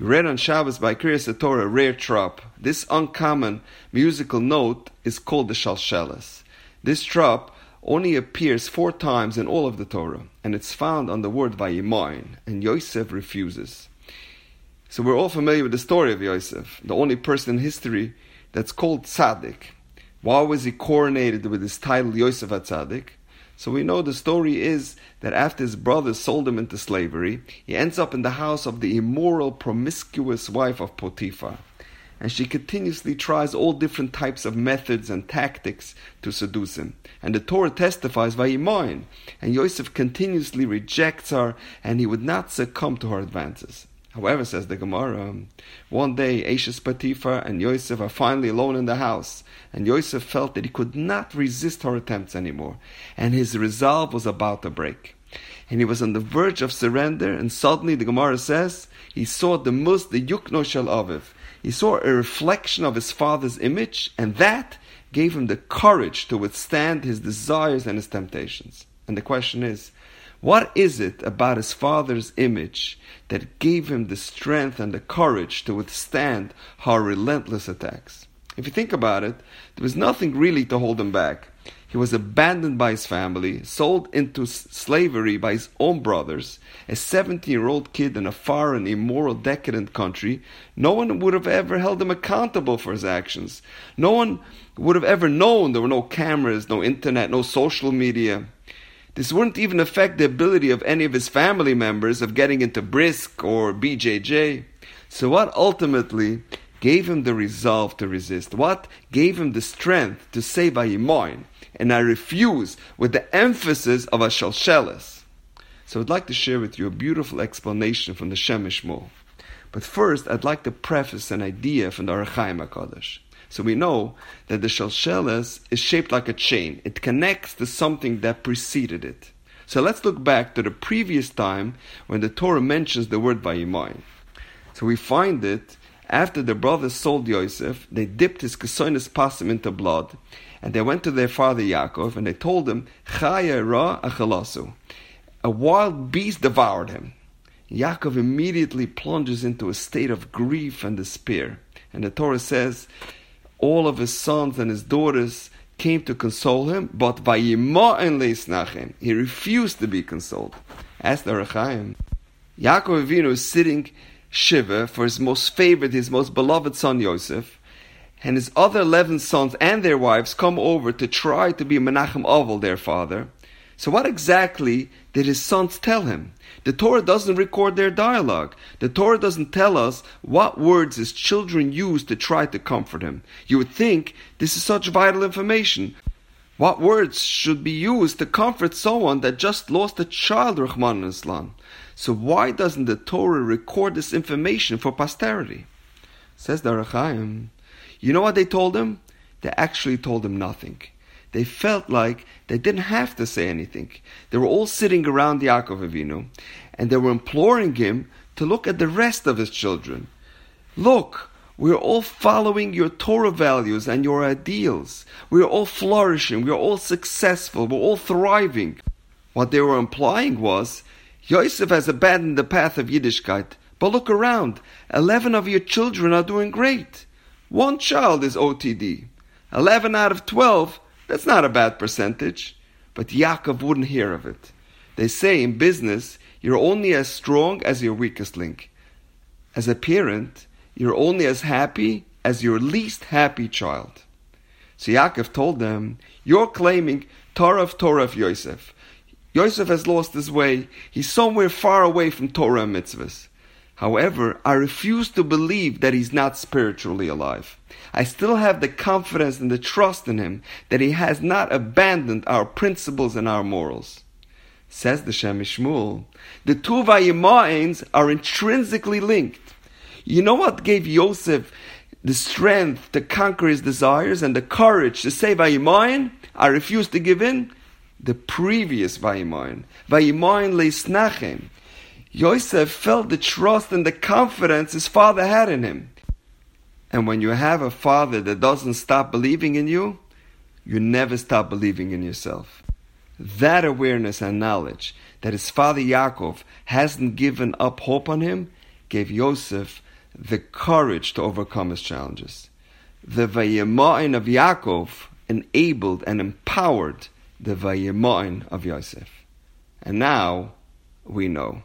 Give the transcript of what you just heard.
Read on Shabbos by Kriyas Torah rare trop. This uncommon musical note is called the Shalsheles. This trop only appears four times in all of the Torah, and it's found on the word Vayimayin, and Yosef refuses. So we're all familiar with the story of Yosef, the only person in history that's called Tzaddik. Why was he coronated with this title Yosef HaTzaddik? So we know the story is that after his brothers sold him into slavery, he ends up in the house of the immoral, promiscuous wife of Potiphar. And she continuously tries all different types of methods and tactics to seduce him. And the Torah testifies, Vayimayin. And Yosef continuously rejects her, and he would not succumb to her advances. However, says the Gemara, um, one day Aishes Potiphar and Yosef are finally alone in the house, and Yosef felt that he could not resist her attempts anymore, and his resolve was about to break. And he was on the verge of surrender, and suddenly the Gemara says he saw the mus, the yukno shel aviv. He saw a reflection of his father's image, and that gave him the courage to withstand his desires and his temptations. And the question is, what is it about his father's image that gave him the strength and the courage to withstand her relentless attacks? If you think about it, there was nothing really to hold him back. He was abandoned by his family, sold into slavery by his own brothers, a 17 year old kid in a foreign, immoral, decadent country. No one would have ever held him accountable for his actions. No one would have ever known there were no cameras, no internet, no social media. This wouldn't even affect the ability of any of his family members of getting into Brisk or BJJ. So, what ultimately gave him the resolve to resist? What gave him the strength to say Vayimayin? And I refuse with the emphasis of a Shalsheles. So, I'd like to share with you a beautiful explanation from the Shem MiShmuel. But first, I'd like to preface an idea from the Ohr HaChaim HaKadosh. So we know that the shalsheles is shaped like a chain. It connects to something that preceded it. So let's look back to the previous time when the Torah mentions the word Vayimayin. So we find it after the brothers sold Yosef, they dipped his kesonis pasim into blood, and they went to their father Yaakov, and they told him, Chaya ra achalasu. A wild beast devoured him. Yaakov immediately plunges into a state of grief and despair. And the Torah says, all of his sons and his daughters came to console him, but. He refused to be consoled. As the Ohr HaChaim, Yaakov Avinu is sitting Shiva for his most favorite, his most beloved son Yosef, and his other eleven sons and their wives come over to try to be Menachem Avel, their father. So what exactly did his sons tell him? The Torah doesn't record their dialogue. The Torah doesn't tell us what words his children used to try to comfort him. You would think this is such vital information. What words should be used to comfort someone that just lost a child, Rachmana litzlan? So why doesn't the Torah record this information for posterity? Says the You know what they told him? They actually told him nothing they felt like they didn't have to say anything. They were all sitting around Yaakov Avinu, and they were imploring him to look at the rest of his children. Look, we're all following your Torah values and your ideals. We're all flourishing. We're all successful. We're all thriving. What they were implying was, Yosef has abandoned the path of Yiddishkeit. But look around. Eleven of your children are doing great. One child is OTD. Eleven out of twelve that's not a bad percentage. But Yaakov wouldn't hear of it. They say in business, you're only as strong as your weakest link. As a parent, you're only as happy as your least happy child. So Yaakov told them, You're claiming Torah of Torah of Yosef. Yosef has lost his way. He's somewhere far away from Torah and mitzvahs. However, I refuse to believe that he's not spiritually alive. I still have the confidence and the trust in him that he has not abandoned our principles and our morals. Says the Shem MiShmuel, the two Vayimains are intrinsically linked. You know what gave Yosef the strength to conquer his desires and the courage to say Vayimain? I refuse to give in. The previous Vayimain, Vayimain leisnachem. Yosef felt the trust and the confidence his father had in him. And when you have a father that doesn't stop believing in you, you never stop believing in yourself. That awareness and knowledge that his father Yaakov hasn't given up hope on him gave Yosef the courage to overcome his challenges. The Vayema'in of Yaakov enabled and empowered the Vayema'in of Yosef. And now we know.